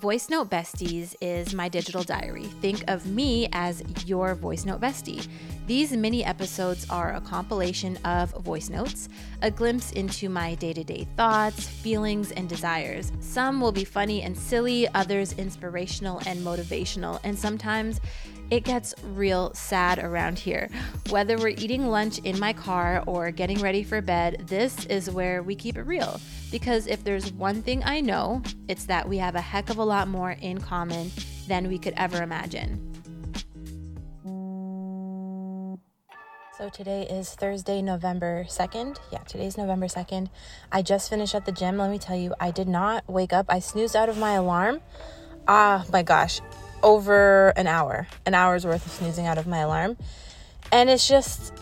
Voice Note Besties is my digital diary. Think of me as your voice note bestie. These mini episodes are a compilation of voice notes, a glimpse into my day to day thoughts, feelings, and desires. Some will be funny and silly, others inspirational and motivational, and sometimes it gets real sad around here. Whether we're eating lunch in my car or getting ready for bed, this is where we keep it real. Because if there's one thing I know, it's that we have a heck of a lot more in common than we could ever imagine. So today is Thursday, November 2nd. Yeah, today's November 2nd. I just finished at the gym. Let me tell you, I did not wake up. I snoozed out of my alarm. Ah, my gosh over an hour, an hour's worth of snoozing out of my alarm. And it's just,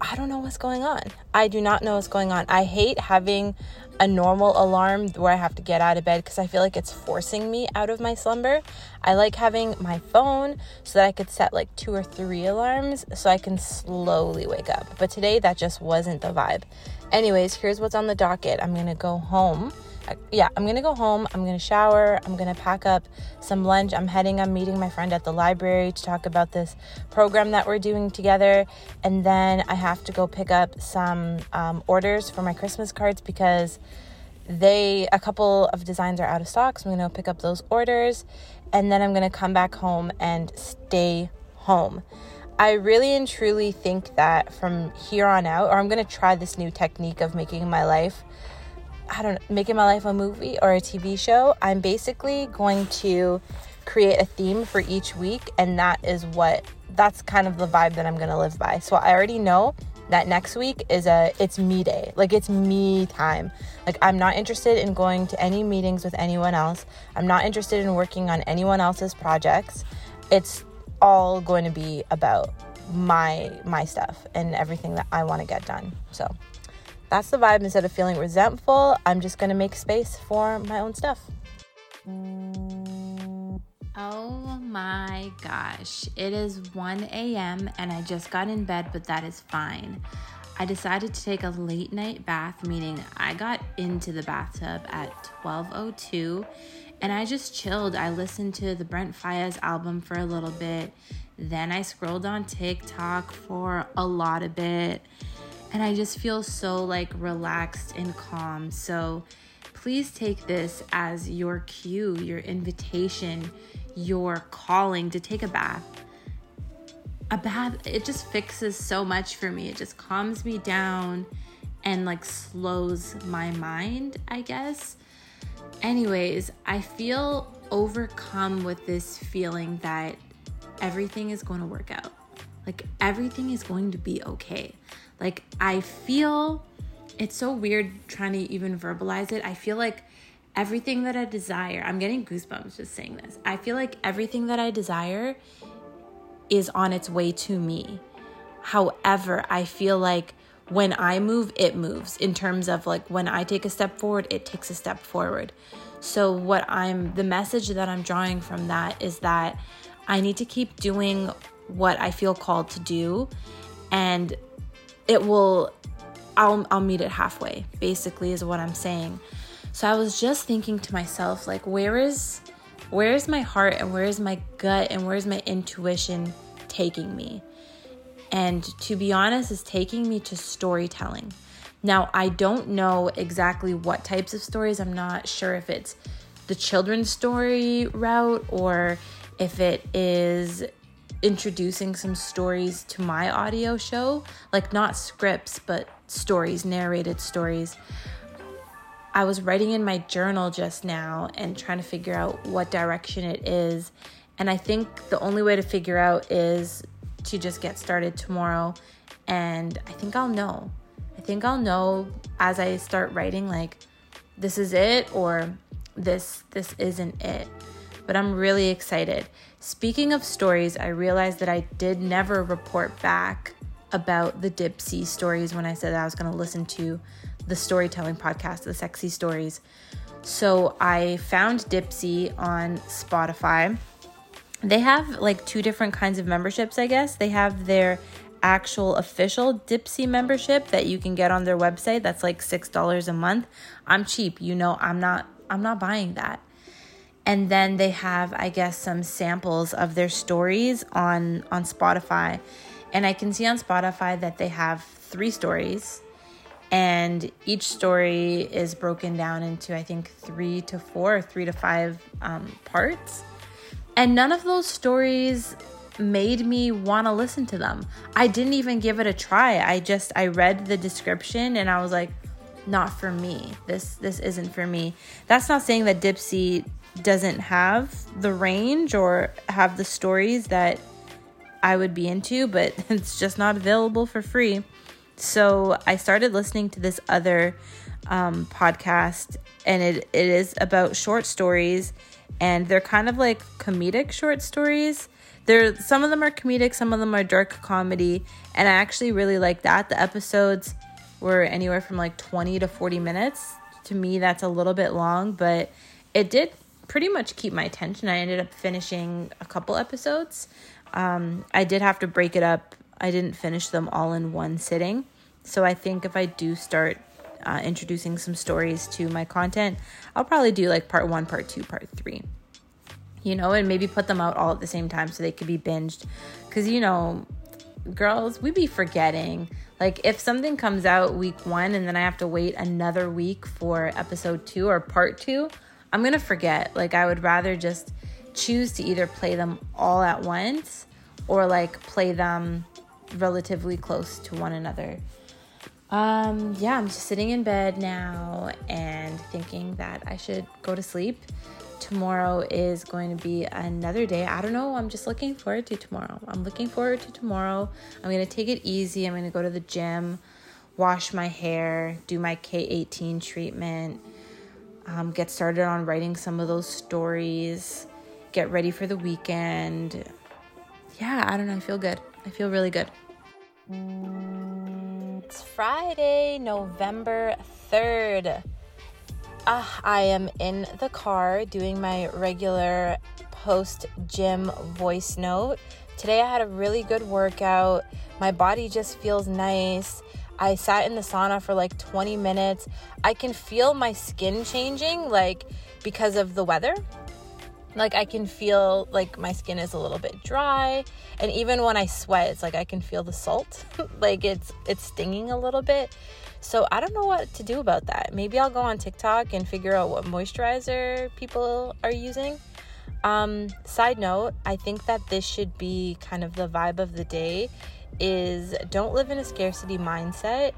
I don't know what's going on. I do not know what's going on. I hate having a normal alarm where I have to get out of bed because I feel like it's forcing me out of my slumber. I like having my phone so that I could set like two or three alarms so I can slowly wake up. But today that just wasn't the vibe. Anyways, here's what's on the docket. I'm gonna go home yeah, I'm gonna go home. I'm gonna shower. I'm gonna pack up some lunch. I'm heading, I'm meeting my friend at the library to talk about this program that we're doing together. And then I have to go pick up some um, orders for my Christmas cards because they, a couple of designs are out of stock. So I'm gonna pick up those orders. And then I'm gonna come back home and stay home. I really and truly think that from here on out, or I'm gonna try this new technique of making my life I don't making my life a movie or a TV show, I'm basically going to create a theme for each week and that is what that's kind of the vibe that I'm going to live by. So I already know that next week is a it's me day. Like it's me time. Like I'm not interested in going to any meetings with anyone else. I'm not interested in working on anyone else's projects. It's all going to be about my my stuff and everything that I want to get done. So that's the vibe. Instead of feeling resentful, I'm just to make space for my own stuff. Oh my gosh. It is 1 a.m. and I just got in bed, but that is fine. I decided to take a late night bath, meaning I got into the bathtub at 12:02 and I just chilled. I listened to the Brent Faiyaz album for a little bit. Then I scrolled on TikTok for a lot of bit and I just feel so like relaxed and calm. So please take this as your cue, your invitation, your calling to take a bath. A bath, it just fixes so much for me. It just calms me down and like slows my mind, I guess. Anyways, I feel overcome with this feeling that everything is going to work out. Like everything is going to be okay. Like, I feel it's so weird trying to even verbalize it. I feel like everything that I desire, I'm getting goosebumps just saying this. I feel like everything that I desire is on its way to me. However, I feel like when I move, it moves in terms of like when I take a step forward, it takes a step forward. So, what I'm the message that I'm drawing from that is that I need to keep doing what I feel called to do and it will I'll I'll meet it halfway, basically is what I'm saying. So I was just thinking to myself like where is where is my heart and where is my gut and where is my intuition taking me? And to be honest, is taking me to storytelling. Now, I don't know exactly what types of stories. I'm not sure if it's the children's story route or if it is introducing some stories to my audio show, like not scripts, but stories, narrated stories. I was writing in my journal just now and trying to figure out what direction it is. And I think the only way to figure out is to just get started tomorrow. And I think I'll know. I think I'll know as I start writing, like, this is it or this this isn't it but I'm really excited. Speaking of stories, I realized that I did never report back about the Dipsea stories when I said I was going to listen to the storytelling podcast, the Sexy Stories. So I found Dipsea on Spotify. They have like two different kinds of memberships, I guess. They have their actual official Dipsea membership that you can get on their website. That's like $6 a month. I'm cheap, you know, I'm not I'm not buying that. And then they have I guess some samples of their stories on on Spotify. And I can see on Spotify that they have 3 stories and each story is broken down into I think 3 to 4 3 to 5 um, parts. And none of those stories made me want to listen to them. I didn't even give it a try. I just I read the description and I was like not for me. This this isn't for me. That's not saying that Dipsea doesn't have the range or have the stories that I would be into, but it's just not available for free. So I started listening to this other um, podcast, and it, it is about short stories, and they're kind of like comedic short stories. There, some of them are comedic, some of them are dark comedy, and I actually really like that. The episodes were anywhere from like 20 to 40 minutes. To me, that's a little bit long, but it did pretty much keep my attention. I ended up finishing a couple episodes. Um, I did have to break it up. I didn't finish them all in one sitting. So I think if I do start uh, introducing some stories to my content, I'll probably do like part one, part two, part three. You know, and maybe put them out all at the same time so they could be binged. Because, you know, girls, we be forgetting. Like, if something comes out week one and then I have to wait another week for episode two or part two, I'm going to forget. Like, I would rather just choose to either play them all at once or like play them relatively close to one another. Um, yeah, I'm just sitting in bed now and thinking that I should go to sleep. Tomorrow is going to be another day. I don't know. I'm just looking forward to tomorrow. I'm looking forward to tomorrow. I'm going to take it easy. I'm going to go to the gym, wash my hair, do my K18 treatment, um, get started on writing some of those stories, get ready for the weekend. Yeah, I don't know. I feel good. I feel really good. It's Friday, November 3rd. Uh, I am in the car doing my regular post gym voice note. Today I had a really good workout. My body just feels nice. I sat in the sauna for like 20 minutes. I can feel my skin changing, like because of the weather. Like I can feel like my skin is a little bit dry and even when I sweat it's like I can feel the salt. Like it's it's stinging a little bit. So I don't know what to do about that. Maybe I'll go on TikTok and figure out what moisturizer people are using. Um side note I think that this should be kind of the vibe of the day is don't live in a scarcity mindset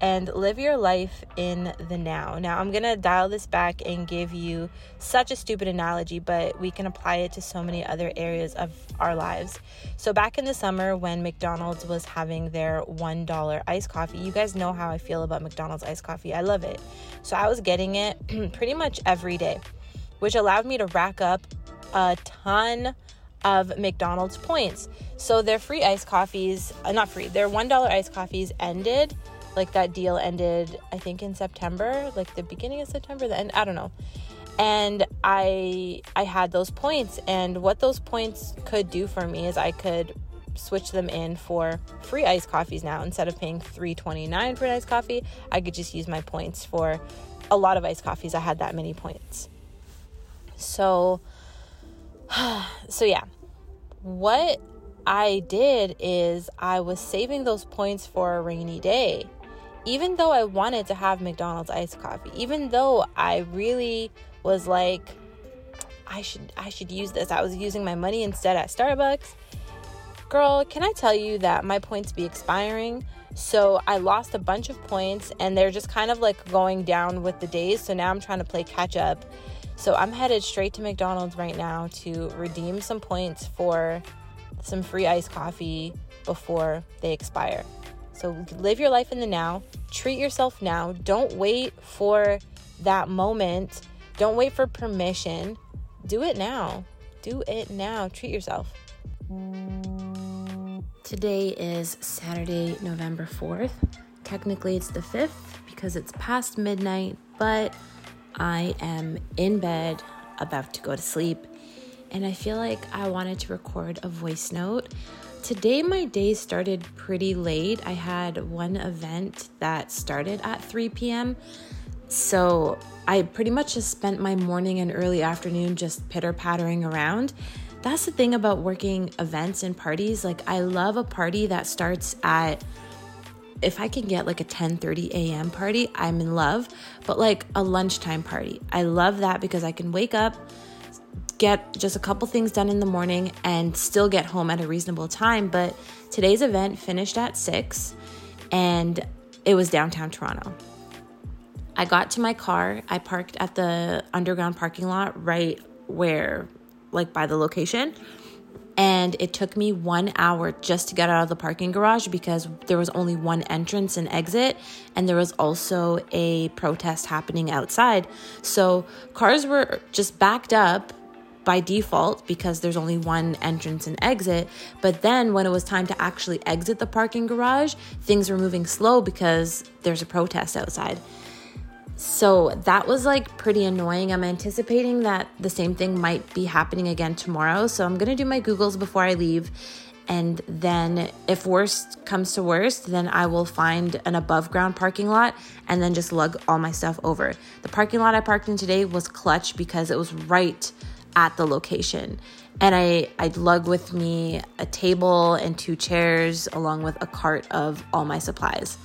and live your life in the now. Now, I'm going to dial this back and give you such a stupid analogy, but we can apply it to so many other areas of our lives. So, back in the summer when McDonald's was having their $1 iced coffee, you guys know how I feel about McDonald's iced coffee. I love it. So, I was getting it pretty much every day, which allowed me to rack up a ton of McDonald's points. So, their free iced coffees, uh, not free, their $1 iced coffees ended like that deal ended i think in september like the beginning of september the end i don't know. And i i had those points and what those points could do for me is i could switch them in for free iced coffees now. Instead of paying 329 for an iced coffee i could just use my points for a lot of iced coffees. I had that many points. So so yeah what i did is i was saving those points for a rainy day even though I wanted to have McDonald's iced coffee, even though I really was like, I should I should use this. I was using my money instead at Starbucks. Girl, can I tell you that my points be expiring? So I lost a bunch of points and they're just kind of like going down with the days. So now I'm trying to play catch up. So I'm headed straight to McDonald's right now to redeem some points for some free iced coffee before they expire. So live your life in the now, treat yourself now. Don't wait for that moment, don't wait for permission. Do it now. Do it now. Treat yourself. Today is Saturday, November 4th. Technically, it's the 5th because it's past midnight, but I am in bed about to go to sleep. And I feel like I wanted to record a voice note Today, my day started pretty late. I had one event that started at 3 p.m., So I pretty much just spent my morning and early afternoon just pitter pattering around. That's the thing about working events and parties. Like I love a party that starts at if I can get like a 10:30 a.m. party, I'm in love. But like a lunchtime party, I love that because I can wake up, get just a couple things done in the morning, and still get home at a reasonable time. But today's event finished at six, and it was downtown Toronto. I got to my car. I parked at the underground parking lot right where, like, by the location and it took me one hour just to get out of the parking garage because there was only one entrance and exit. And there was also a protest happening outside. So cars were just backed up by default because there's only one entrance and exit. But then when it was time to actually exit the parking garage things were moving slow because there's a protest outside so that was like pretty annoying. I'm anticipating that the same thing might be happening again tomorrow. So I'm going to do my Googles before I leave. And then, if worst comes to worst, then I will find an above ground parking lot and then just lug all my stuff over. The parking lot I parked in today was clutch because it was right at the location. And I, I'd lug with me a table and two chairs along with a cart of all my supplies.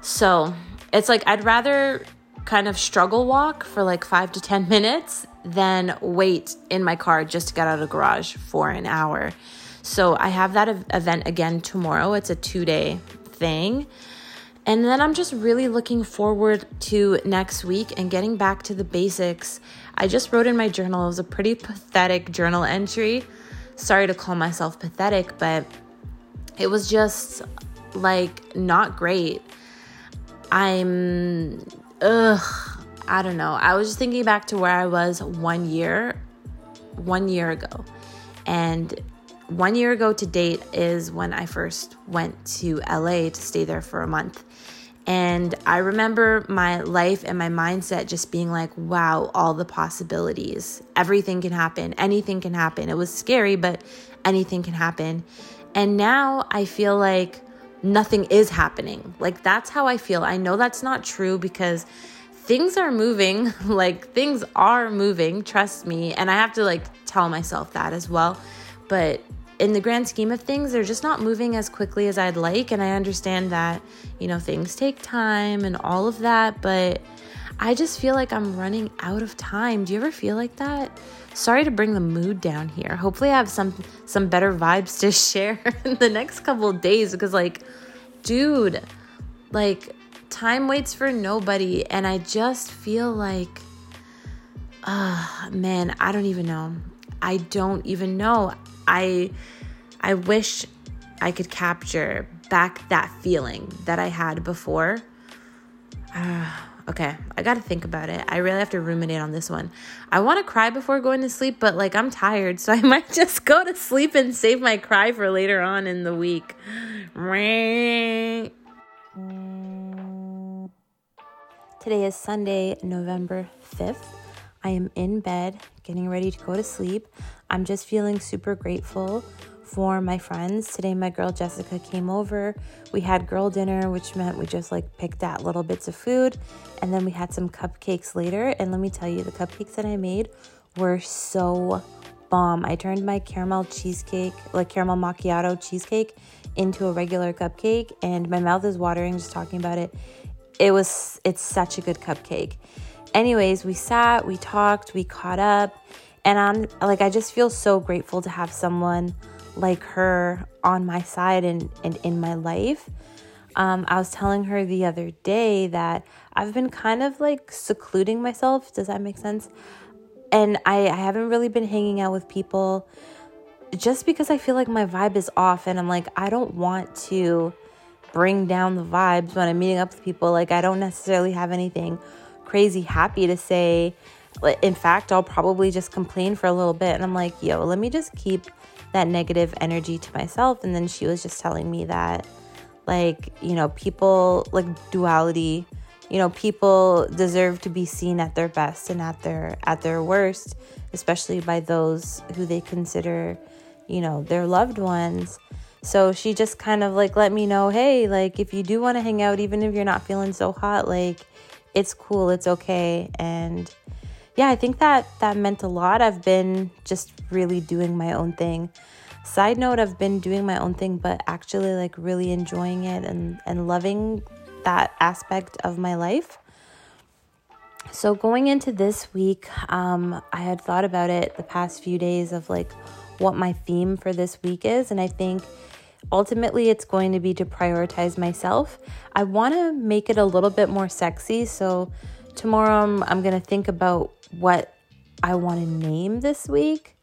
So it's like I'd rather kind of struggle walk for like five to 10 minutes than wait in my car just to get out of the garage for an hour. So I have that event again tomorrow. It's a two day thing. And then I'm just really looking forward to next week and getting back to the basics. I just wrote in my journal, it was a pretty pathetic journal entry. Sorry to call myself pathetic, but it was just like not great. I'm ugh, I don't know. I was just thinking back to where I was one year, one year ago. And one year ago to date is when I first went to LA to stay there for a month. And I remember my life and my mindset just being like, wow, all the possibilities. Everything can happen. Anything can happen. It was scary, but anything can happen. And now I feel like nothing is happening. Like that's how I feel. I know that's not true because things are moving. like things are moving, trust me. And I have to like tell myself that as well. But in the grand scheme of things, they're just not moving as quickly as I'd like. And I understand that, you know, things take time and all of that. But I just feel like I'm running out of time. Do you ever feel like that? Sorry to bring the mood down here. Hopefully I have some some better vibes to share in the next couple days because like dude, like time waits for nobody and I just feel like uh, man, I don't even know. I don't even know. I I wish I could capture back that feeling that I had before. Uh, Okay, I gotta think about it. I really have to ruminate on this one. I wanna cry before going to sleep, but like I'm tired, so I might just go to sleep and save my cry for later on in the week. Today is Sunday, November 5th. I am in bed, getting ready to go to sleep. I'm just feeling super grateful for my friends. Today, my girl Jessica came over. We had girl dinner, which meant we just like picked at little bits of food. And then we had some cupcakes later. And let me tell you, the cupcakes that I made were so bomb. I turned my caramel cheesecake, like caramel macchiato cheesecake, into a regular cupcake. And my mouth is watering just talking about it. It was, it's such a good cupcake. Anyways, we sat, we talked, we caught up. And I'm like, I just feel so grateful to have someone like her on my side and, and in my life. Um, I was telling her the other day that I've been kind of like secluding myself. Does that make sense? And I, I haven't really been hanging out with people just because I feel like my vibe is off. And I'm like, I don't want to bring down the vibes when I'm meeting up with people. Like, I don't necessarily have anything crazy happy to say. In fact, I'll probably just complain for a little bit. And I'm like, yo, let me just keep that negative energy to myself. And then she was just telling me that, like, you know, people like duality, you know, people deserve to be seen at their best and at their at their worst, especially by those who they consider, you know, their loved ones. So she just kind of like let me know, hey, like if you do want to hang out, even if you're not feeling so hot, like it's cool, it's okay. And yeah, I think that that meant a lot. I've been just really doing my own thing. Side note, I've been doing my own thing, but actually like really enjoying it and, and loving that aspect of my life. So, going into this week, um, I had thought about it the past few days of like what my theme for this week is. And I think ultimately it's going to be to prioritize myself. I want to make it a little bit more sexy. So, tomorrow I'm, I'm going to think about what I want to name this week.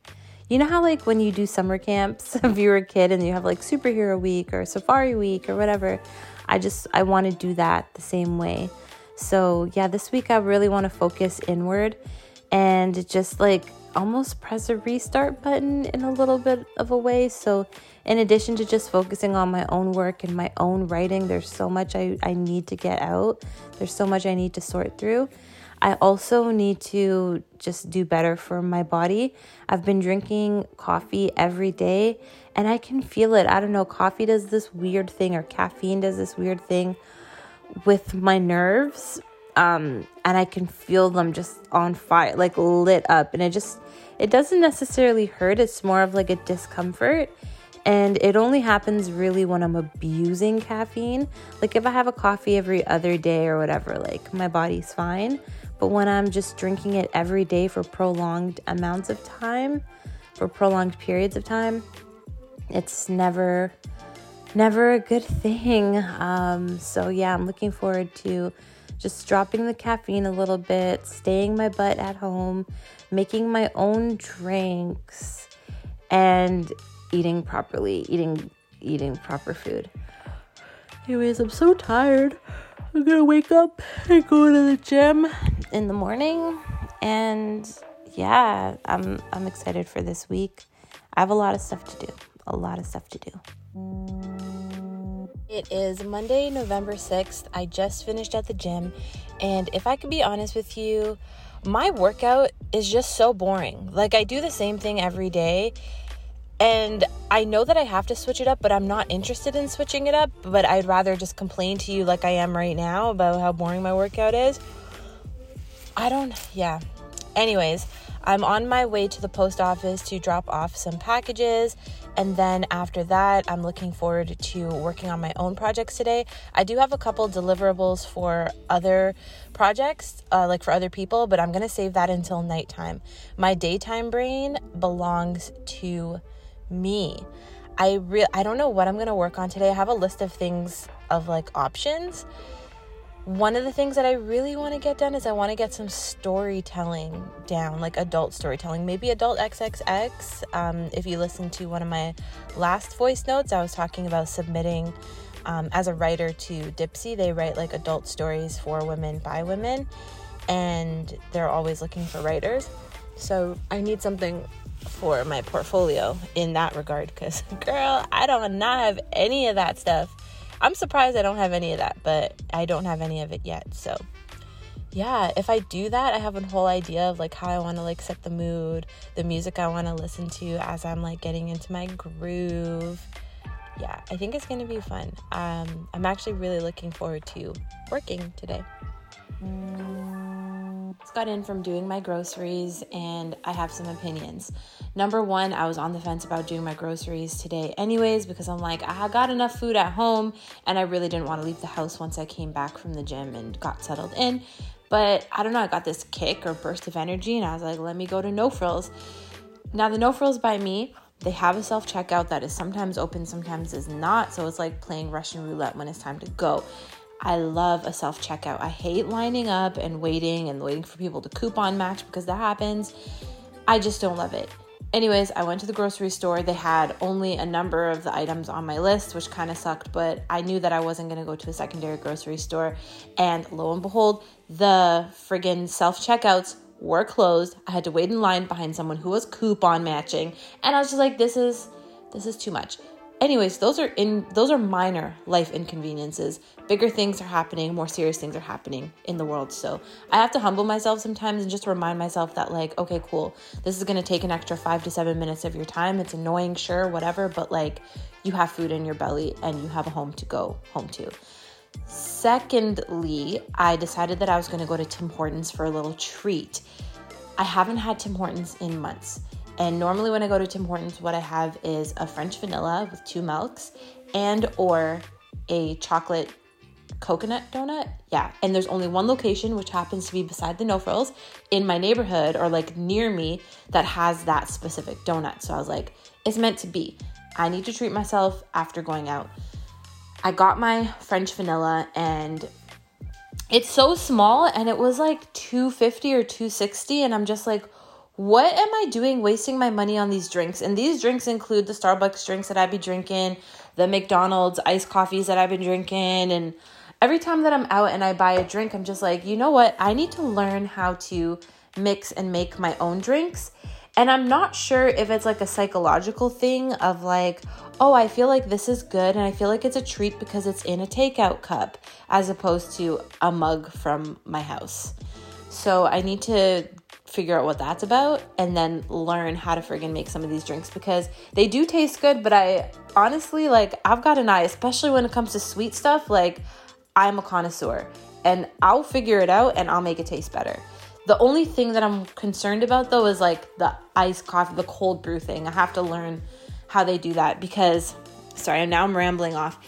You know how, like, when you do summer camps, if you're a kid and you have like superhero week or safari week or whatever, I just, I want to do that the same way. So, yeah, this week I really want to focus inward and just like almost press a restart button in a little bit of a way. So, in addition to just focusing on my own work and my own writing, there's so much I, I need to get out, there's so much I need to sort through. I also need to just do better for my body. I've been drinking coffee every day and I can feel it. I don't know, coffee does this weird thing or caffeine does this weird thing with my nerves. Um, and I can feel them just on fire, like lit up. And it just, it doesn't necessarily hurt. It's more of like a discomfort. And it only happens really when I'm abusing caffeine. Like if I have a coffee every other day or whatever, like my body's fine. But when I'm just drinking it every day for prolonged amounts of time, for prolonged periods of time, it's never never a good thing. Um, so yeah, I'm looking forward to just dropping the caffeine a little bit, staying my butt at home, making my own drinks, and eating properly, eating eating proper food. Anyways, I'm so tired. I'm gonna wake up and go to the gym in the morning. And yeah, I'm I'm excited for this week. I have a lot of stuff to do. A lot of stuff to do. It is Monday, November 6th. I just finished at the gym, and if I could be honest with you, my workout is just so boring. Like I do the same thing every day, and I know that I have to switch it up, but I'm not interested in switching it up. But I'd rather just complain to you like I am right now about how boring my workout is. I don't, yeah. Anyways, I'm on my way to the post office to drop off some packages. And then after that, I'm looking forward to working on my own projects today. I do have a couple deliverables for other projects, uh, like for other people, but I'm going to save that until nighttime. My daytime brain belongs to me. I re- I don't know what I'm going to work on today. I have a list of things of like options. One of the things that I really want to get done is I want to get some storytelling down, like adult storytelling, maybe adult XXX. Um, if you listen to one of my last voice notes, I was talking about submitting um, as a writer to Dipsea. They write like adult stories for women by women, and they're always looking for writers. So I need something for my portfolio in that regard because girl i don't not have any of that stuff i'm surprised i don't have any of that but i don't have any of it yet so. Yeah if i do that i have a whole idea of like how i want to like set the mood the music i want to listen to as i'm like getting into my groove. Yeah i think it's gonna be fun. Um, i'm actually really looking forward to working today got in from doing my groceries and I have some opinions. Number one, I was on the fence about doing my groceries today, anyways, because I'm like, I got enough food at home and I really didn't want to leave the house once I came back from the gym and got settled in. But I don't know, I got this kick or burst of energy and I was like, let me go to No Frills. Now, the No Frills by me, they have a self checkout that is sometimes open, sometimes is not. So it's like playing Russian roulette when it's time to go. I love a self checkout. I hate lining up and waiting and waiting for people to coupon match because that happens. I just don't love it. Anyways, I went to the grocery store. They had only a number of the items on my list, which kind of sucked, but I knew that I wasn't going to go to a secondary grocery store. And lo and behold, the friggin' self checkouts were closed. I had to wait in line behind someone who was coupon matching. And I was just like, this is this is too much anyways those are in those are minor life inconveniences bigger things are happening more serious things are happening in the world so i have to humble myself sometimes and just remind myself that like okay cool this is going to take an extra five to seven minutes of your time it's annoying sure whatever but like you have food in your belly and you have a home to go home to Secondly, I decided that I was going to go to Tim Hortons for a little treat. I haven't had Tim Hortons in months. And normally when I go to Tim Hortons, what I have is a French vanilla with two milks and or a chocolate coconut donut. Yeah, and there's only one location which happens to be beside the No Frills in my neighborhood or like near me that has that specific donut. So I was like, it's meant to be. I need to treat myself after going out. I got my French vanilla and it's so small and it was like 250 or 260 and I'm just like what am I doing wasting my money on these drinks? And these drinks include the Starbucks drinks that I'd be drinking, the McDonald's iced coffees that I've been drinking. And every time that I'm out and I buy a drink, I'm just like, you know what? I need to learn how to mix and make my own drinks. And I'm not sure if it's like a psychological thing of like, oh, I feel like this is good and I feel like it's a treat because it's in a takeout cup as opposed to a mug from my house. So I need to figure out what that's about and then learn how to friggin' make some of these drinks because they do taste good, but I honestly like I've got an eye, especially when it comes to sweet stuff. Like I'm a connoisseur and I'll figure it out and I'll make it taste better. The only thing that I'm concerned about though is like the iced coffee, the cold brew thing. I have to learn how they do that because sorry, now I'm rambling off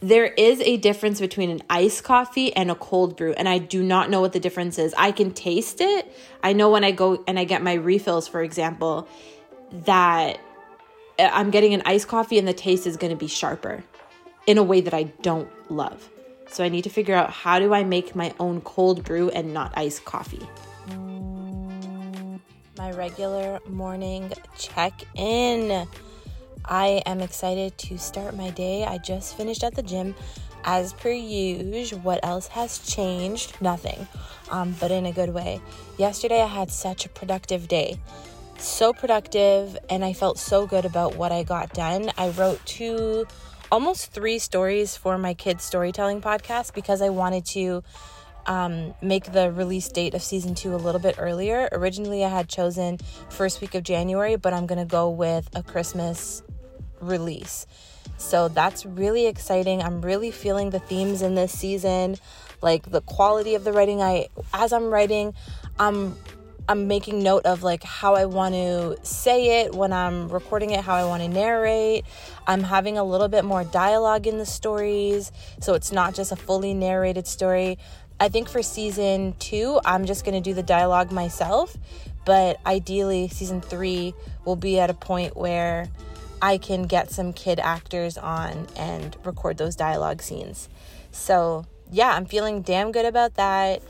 there is a difference between an iced coffee and a cold brew and i do not know what the difference is. I can taste it. I know when i go and i get my refills for example that uh, i'm getting an iced coffee and the taste is going to be sharper in a way that i don't love. So i need to figure out how do i make my own cold brew and not iced coffee. My regular morning check in I am excited to start my day. I just finished at the gym as per usual. What else has changed? Nothing, um, but in a good way. Yesterday, I had such a productive day. So productive, and I felt so good about what I got done. I wrote two, almost three stories for my kids' storytelling podcast because I wanted to um, make the release date of season two a little bit earlier. Originally, I had chosen first week of January, but I'm gonna go with a Christmas release. So that's really exciting. I'm really feeling the themes in this season, like the quality of the writing. I as I'm writing, I'm I'm making note of like how I want to say it when I'm recording it, how I want to narrate. I'm having a little bit more dialogue in the stories, so it's not just a fully narrated story. I think for season 2, I'm just going to do the dialogue myself, but ideally season 3 will be at a point where I can get some kid actors on and record those dialogue scenes. So, yeah, I'm feeling damn good about that.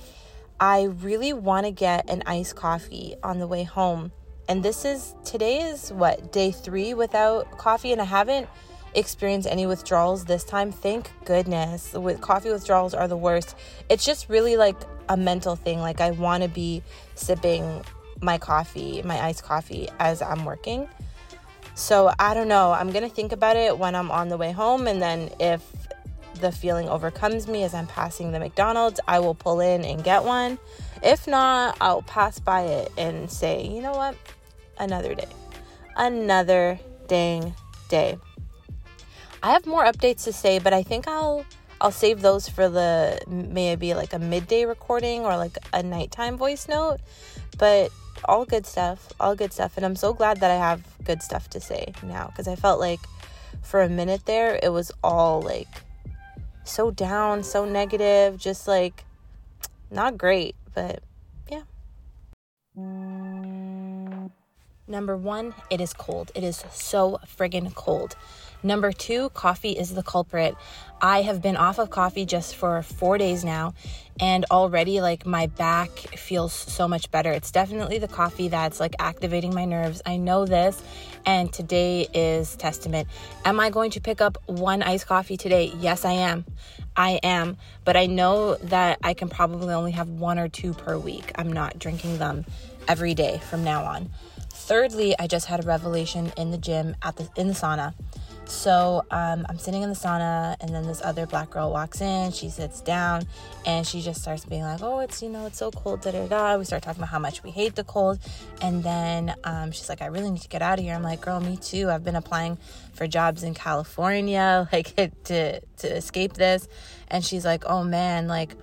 I really want to get an iced coffee on the way home. And this is today is what day three without coffee, and I haven't experienced any withdrawals this time. Thank goodness. With coffee withdrawals are the worst. It's just really like a mental thing. Like I want to be sipping my coffee, my iced coffee as I'm working. So I don't know. I'm going to think about it when I'm on the way home. And then if the feeling overcomes me as I'm passing the McDonald's, I will pull in and get one. If not, I'll pass by it and say, you know what? Another day. Another dang day. I have more updates to say, but I think I'll I'll save those for the maybe like a midday recording or like a nighttime voice note. But all good stuff, all good stuff. And I'm so glad that I have good stuff to say now because I felt like for a minute there it was all like so down, so negative, just like not great, but Number one, it is cold. It is so friggin' cold. Number two, coffee is the culprit. I have been off of coffee just for four days now, and already like my back feels so much better. It's definitely the coffee that's like activating my nerves. I know this, and today is testament. Am I going to pick up one iced coffee today? Yes, I am. I am, but I know that I can probably only have one or two per week. I'm not drinking them every day from now on. Thirdly, I just had a revelation in the gym at the in the sauna. So um, I'm sitting in the sauna, and then this other black girl walks in. She sits down, and she just starts being like, "Oh, it's you know, it's so cold." Da da da. We start talking about how much we hate the cold, and then um, she's like, "I really need to get out of here." I'm like, "Girl, me too. I've been applying for jobs in California, like to to escape this." And she's like, "Oh man, like."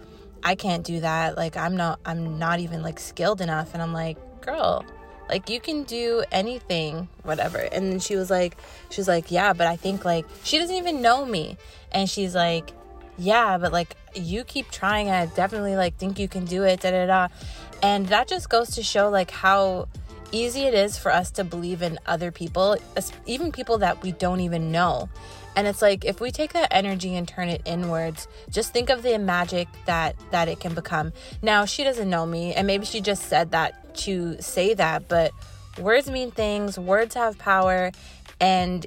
I can't do that. Like I'm not I'm not even like skilled enough and I'm like, "Girl, like you can do anything whatever. And then she was like she was like yeah but i think like she doesn't even know me. And she's like yeah but like you keep trying. I definitely like think you can do it da da da. And that just goes to show like how easy it is for us to believe in other people even people that we don't even know and it's like if we take that energy and turn it inwards just think of the magic that that it can become now she doesn't know me and maybe she just said that to say that, but words mean things, words have power, and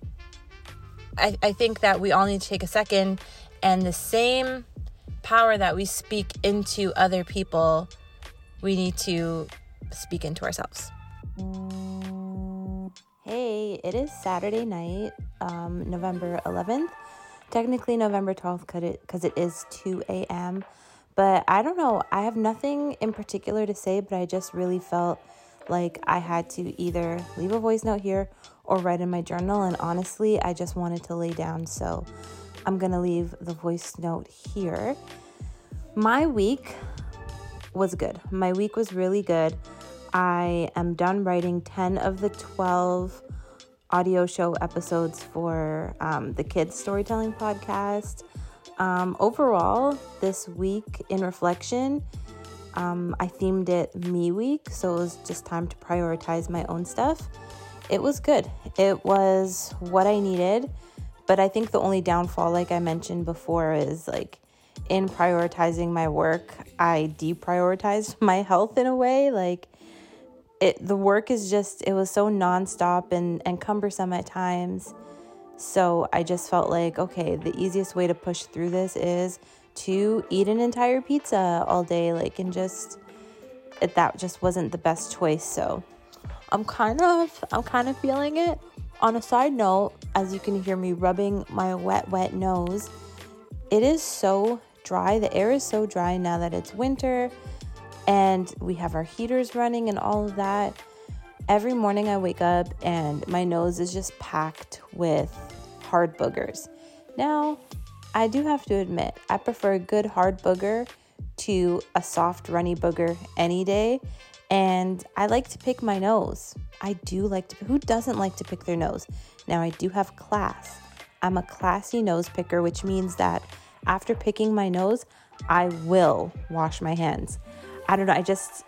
I, I think that we all need to take a second and the same power that we speak into other people, we need to speak into ourselves. Hey, it is Saturday night, um, November 11th. Technically, November 12th because it, it is 2 a.m. But I don't know. I have nothing in particular to say, but I just really felt like I had to either leave a voice note here or write in my journal. And honestly, I just wanted to lay down. So I'm going to leave the voice note here. My week was good. My week was really good. I am done writing 10 of the 12 audio show episodes for um, the kids storytelling podcast. Um, overall, this week in reflection, um, I themed it Me Week, so it was just time to prioritize my own stuff. It was good. It was what I needed, but I think the only downfall, like I mentioned before, is like in prioritizing my work, I deprioritized my health in a way. Like it, the work is just it was so nonstop and and cumbersome at times so I just felt like, okay, the easiest way to push through this is to eat an entire pizza all day, like, and just it, that just wasn't the best choice. So I'm kind of, I'm kind of feeling it. On a side note, as you can hear me rubbing my wet, wet nose, it is so dry. The air is so dry now that it's winter and we have our heaters running and all of that. Every morning I wake up and my nose is just packed with hard boogers. Now, I do have to admit, I prefer a good hard booger to a soft, runny booger any day. And I like to pick my nose. I do like to, who doesn't like to pick their nose? Now, I do have class. I'm a classy nose picker, which means that after picking my nose, I will wash my hands. I don't know, I just,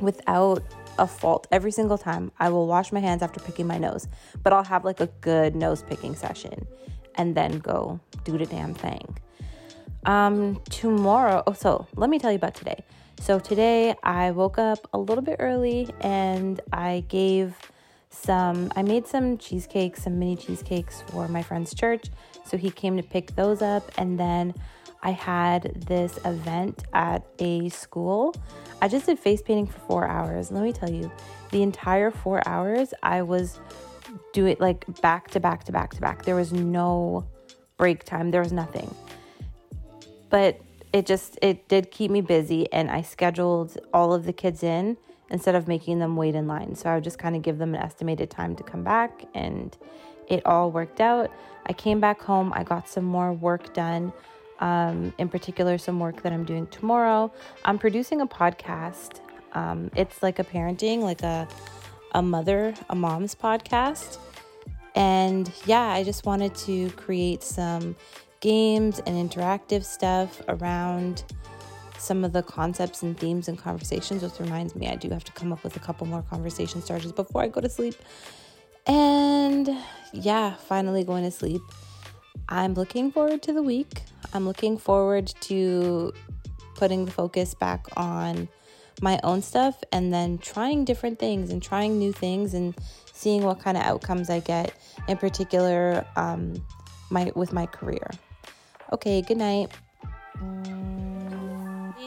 without a fault every single time. I will wash my hands after picking my nose, but I'll have like a good nose picking session and then go do the damn thing. Um, tomorrow, oh, so let me tell you about today. So today I woke up a little bit early and I gave some, I made some cheesecakes, some mini cheesecakes for my friend's church. So he came to pick those up and then I had this event at a school. I just did face painting for four hours. Let me tell you, the entire four hours, I was doing like back to back to back to back. There was no break time, there was nothing. But it just it did keep me busy and I scheduled all of the kids in instead of making them wait in line. So I would just kind of give them an estimated time to come back and it all worked out. I came back home, I got some more work done um, in particular, some work that I'm doing tomorrow. I'm producing a podcast. Um, it's like a parenting, like a a mother, a mom's podcast. And yeah, I just wanted to create some games and interactive stuff around some of the concepts and themes and conversations, which reminds me I do have to come up with a couple more conversation starters before I go to sleep. And yeah, finally going to sleep. I'm looking forward to the week. I'm looking forward to putting the focus back on my own stuff and then trying different things and trying new things and seeing what kind of outcomes I get, in particular, um, my with my career. Okay, good night.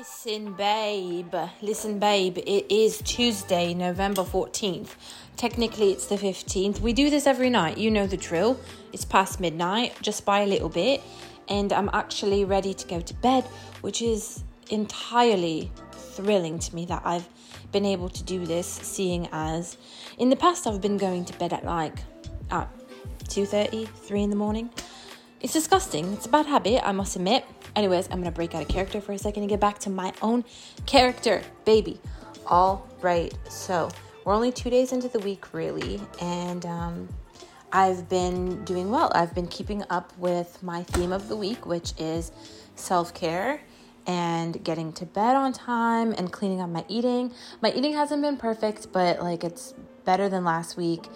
Listen, babe. Listen, babe. It is Tuesday, November 14th. Technically, it's the 15th. We do this every night. You know the drill. It's past midnight, just by a little bit. And I'm actually ready to go to bed, which is entirely thrilling to me that I've been able to do this, seeing as in the past I've been going to bed at like at 2.30, 3 in the morning. It's disgusting. It's a bad habit, I must admit. Anyways, I'm gonna break out of character for a second and get back to my own character, baby. All right, so we're only two days into the week, really, and um, I've been doing well. I've been keeping up with my theme of the week, which is self care and getting to bed on time and cleaning up my eating. My eating hasn't been perfect, but like it's better than last week.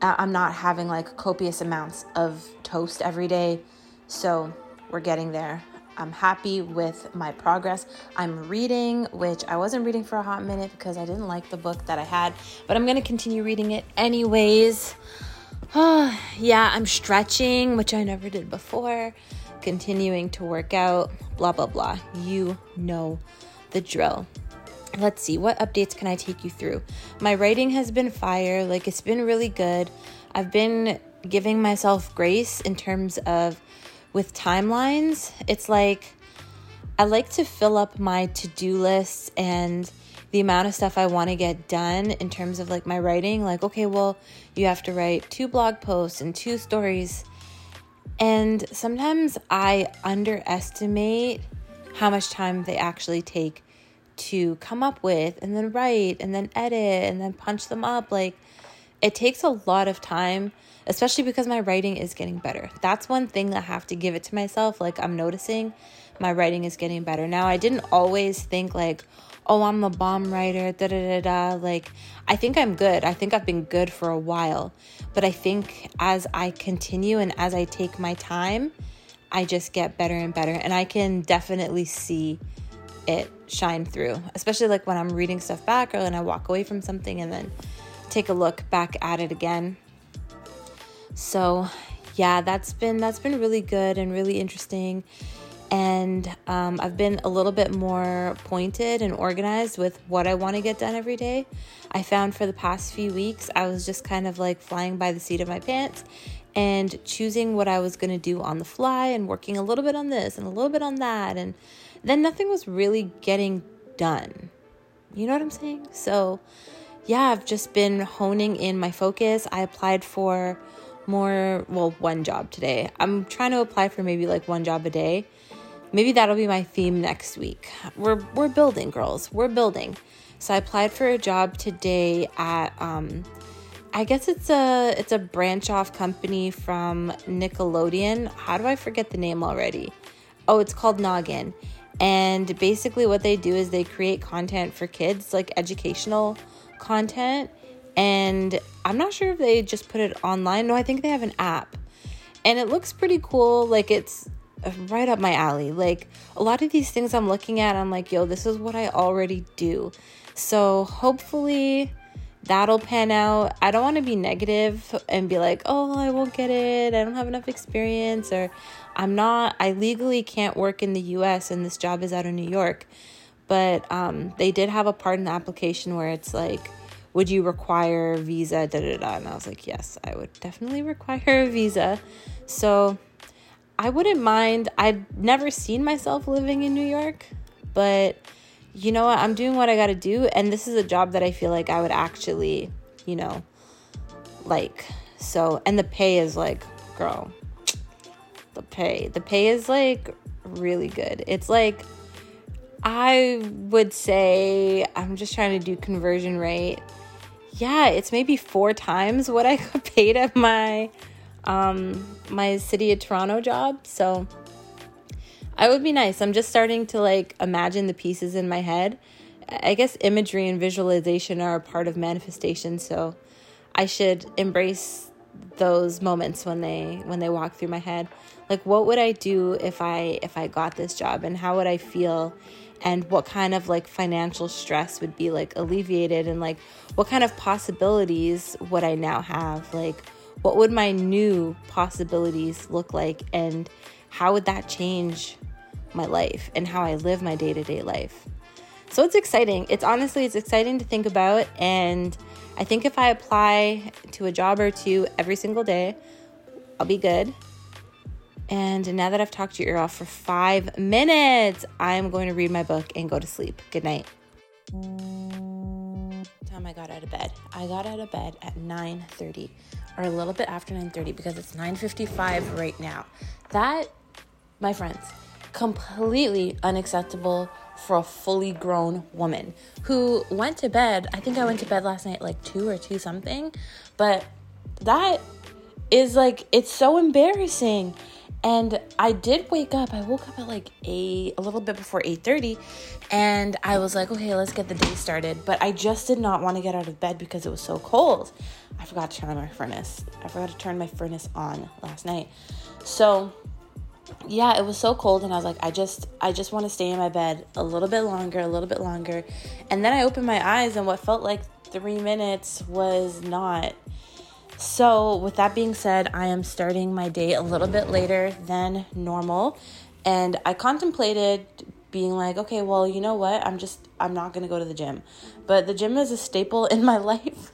I'm not having like copious amounts of toast every day, so we're getting there. I'm happy with my progress. I'm reading, which I wasn't reading for a hot minute because I didn't like the book that I had, but I'm going to continue reading it anyways. yeah, I'm stretching, which I never did before, continuing to work out, blah, blah, blah. You know the drill. Let's see, what updates can I take you through? My writing has been fire, like, it's been really good. I've been giving myself grace in terms of with timelines, it's like I like to fill up my to do lists and the amount of stuff I want to get done in terms of like my writing. Like, okay, well, you have to write two blog posts and two stories. And sometimes I underestimate how much time they actually take to come up with and then write and then edit and then punch them up. Like, it takes a lot of time especially because my writing is getting better. That's one thing that I have to give it to myself. Like, I'm noticing my writing is getting better. Now, I didn't always think, like, oh, I'm a bomb writer, da da da da. Like, I think I'm good. I think I've been good for a while. But I think as I continue and as I take my time, I just get better and better. And I can definitely see it shine through, especially like when I'm reading stuff back or when I walk away from something and then take a look back at it again so, yeah, that's been that's been really good and really interesting. And um, I've been a little bit more pointed and organized with what I want to get done every day. I found for the past few weeks, I was just kind of like flying by the seat of my pants and choosing what I was going to do on the fly and working a little bit on this and a little bit on that. And then nothing was really getting done. You know what I'm saying? So, yeah, I've just been honing in my focus. I applied for more, well, one job today. I'm trying to apply for maybe like one job a day. Maybe that'll be my theme next week. We're we're building, girls. We're building. So I applied for a job today at um I guess it's a it's a branch off company from Nickelodeon. How do I forget the name already? Oh, it's called Noggin. And basically what they do is they create content for kids, like educational content and I'm not sure if they just put it online. No, I think they have an app. And it looks pretty cool. Like it's right up my alley. Like a lot of these things I'm looking at, I'm like, yo, this is what I already do. So hopefully that'll pan out. I don't want to be negative and be like, oh, I won't get it. I don't have enough experience. Or I'm not, I legally can't work in the US and this job is out of New York. But um, they did have a part in the application where it's like, would you require visa? Da, da, da. And I was like, yes, I would definitely require a visa. So I wouldn't mind. I've never seen myself living in New York, but you know what? I'm doing what I got to do. And this is a job that I feel like I would actually, you know, like. So, and the pay is like, girl, the pay. The pay is like really good. It's like, I would say, I'm just trying to do conversion rate yeah, it's maybe four times what I got paid at my um my city of Toronto job. So I would be nice. I'm just starting to like imagine the pieces in my head. I guess imagery and visualization are a part of manifestation, so I should embrace those moments when they when they walk through my head. Like what would I do if I if I got this job and how would I feel and what kind of like financial stress would be like alleviated and like what kind of possibilities would I now have? Like, what would my new possibilities look like? And how would that change my life and how I live my day to day life. So it's exciting. It's honestly, it's exciting to think about. And I think if I apply to a job or two every single day, I'll be good. And now that I've talked your ear off for five minutes, I'm going to read my book and go to sleep. Good night. Time I got out of bed. I got out of bed at 9:30 or a little bit after 9:30 because it's 9:55 right now. That, my friends, completely unacceptable for a fully grown woman who went to bed. I think I went to bed last night like 2 or 2 something, but that is like it's so embarrassing. And I did wake up. I woke up at like 8 a little bit before 8:30 and I was like, "Okay, let's get the day started." But I just did not want to get out of bed because it was so cold. I forgot to turn on my furnace. I forgot to turn my furnace on last night. So, yeah, it was so cold and I was like, I just I just want to stay in my bed a little bit longer, a little bit longer. And then I opened my eyes and what felt like 3 minutes was not. So, with that being said, I am starting my day a little bit later than normal. And I contemplated being like, okay, well, you know what? I'm just I'm not going to go to the gym. But the gym is a staple in my life.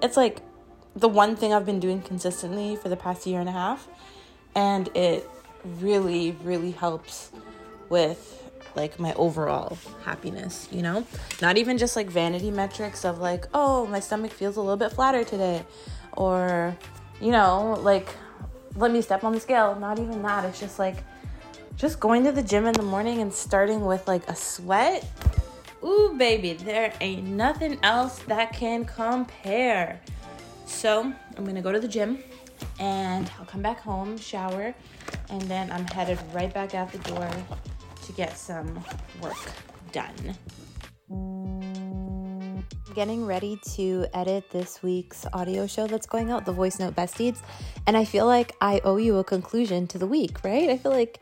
It's like the one thing I've been doing consistently for the past year and a half. And it really, really helps with like my overall happiness, you know? Not even just like vanity metrics of like, oh, my stomach feels a little bit flatter today. Or, you know, like, let me step on the scale. Not even that. It's just like, just going to the gym in the morning and starting with like a sweat. Ooh, baby, there ain't nothing else that can compare. So, I'm gonna go to the gym and I'll come back home, shower, and then I'm headed right back out the door to get some work done. Getting ready to edit this week's audio show that's going out, the Voice Note Besties, and I feel like I owe you a conclusion to the week, right? I feel like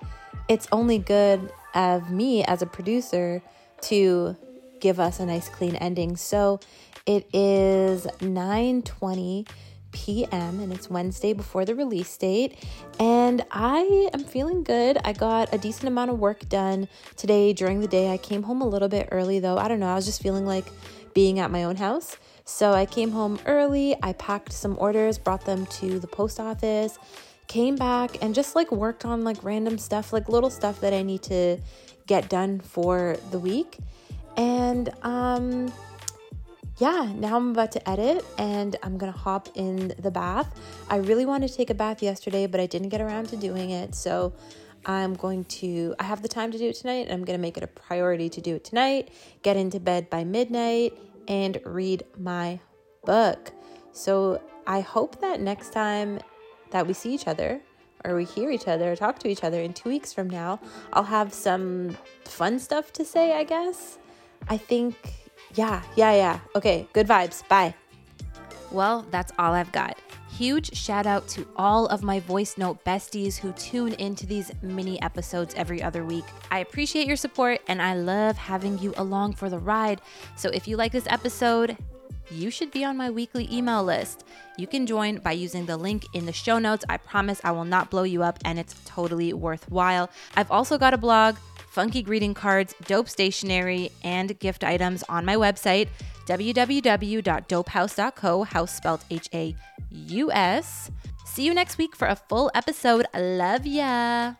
it's only good of me as a producer to give us a nice clean ending. So it is 920 p.m. and it's Wednesday before the release date. And I am feeling good. I got a decent amount of work done today during the day. I came home a little bit early though. I don't know. I was just feeling like being at my own house. So I came home early. I packed some orders, brought them to the post office, came back and just like worked on like random stuff, like little stuff that I need to get done for the week. And um yeah, now I'm about to edit and I'm gonna hop in the bath. I really wanted to take a bath yesterday, but I didn't get around to doing it. So I'm going to, I have the time to do it tonight, and I'm gonna make it a priority to do it tonight, get into bed by midnight, and read my book. So I hope that next time that we see each other, or we hear each other, or talk to each other in two weeks from now, I'll have some fun stuff to say, I guess. I think yeah, yeah, yeah. Okay, good vibes. Bye. Well, that's all I've got. Huge shout out to all of my voice note besties who tune into these mini episodes every other week. I appreciate your support and I love having you along for the ride. So if you like this episode, you should be on my weekly email list. You can join by using the link in the show notes. I promise I will not blow you up and it's totally worthwhile. I've also got a blog funky greeting cards, dope stationery, and gift items on my website, www.dopehaus.co, house spelled H A U S. See you next week for a full episode. Love ya.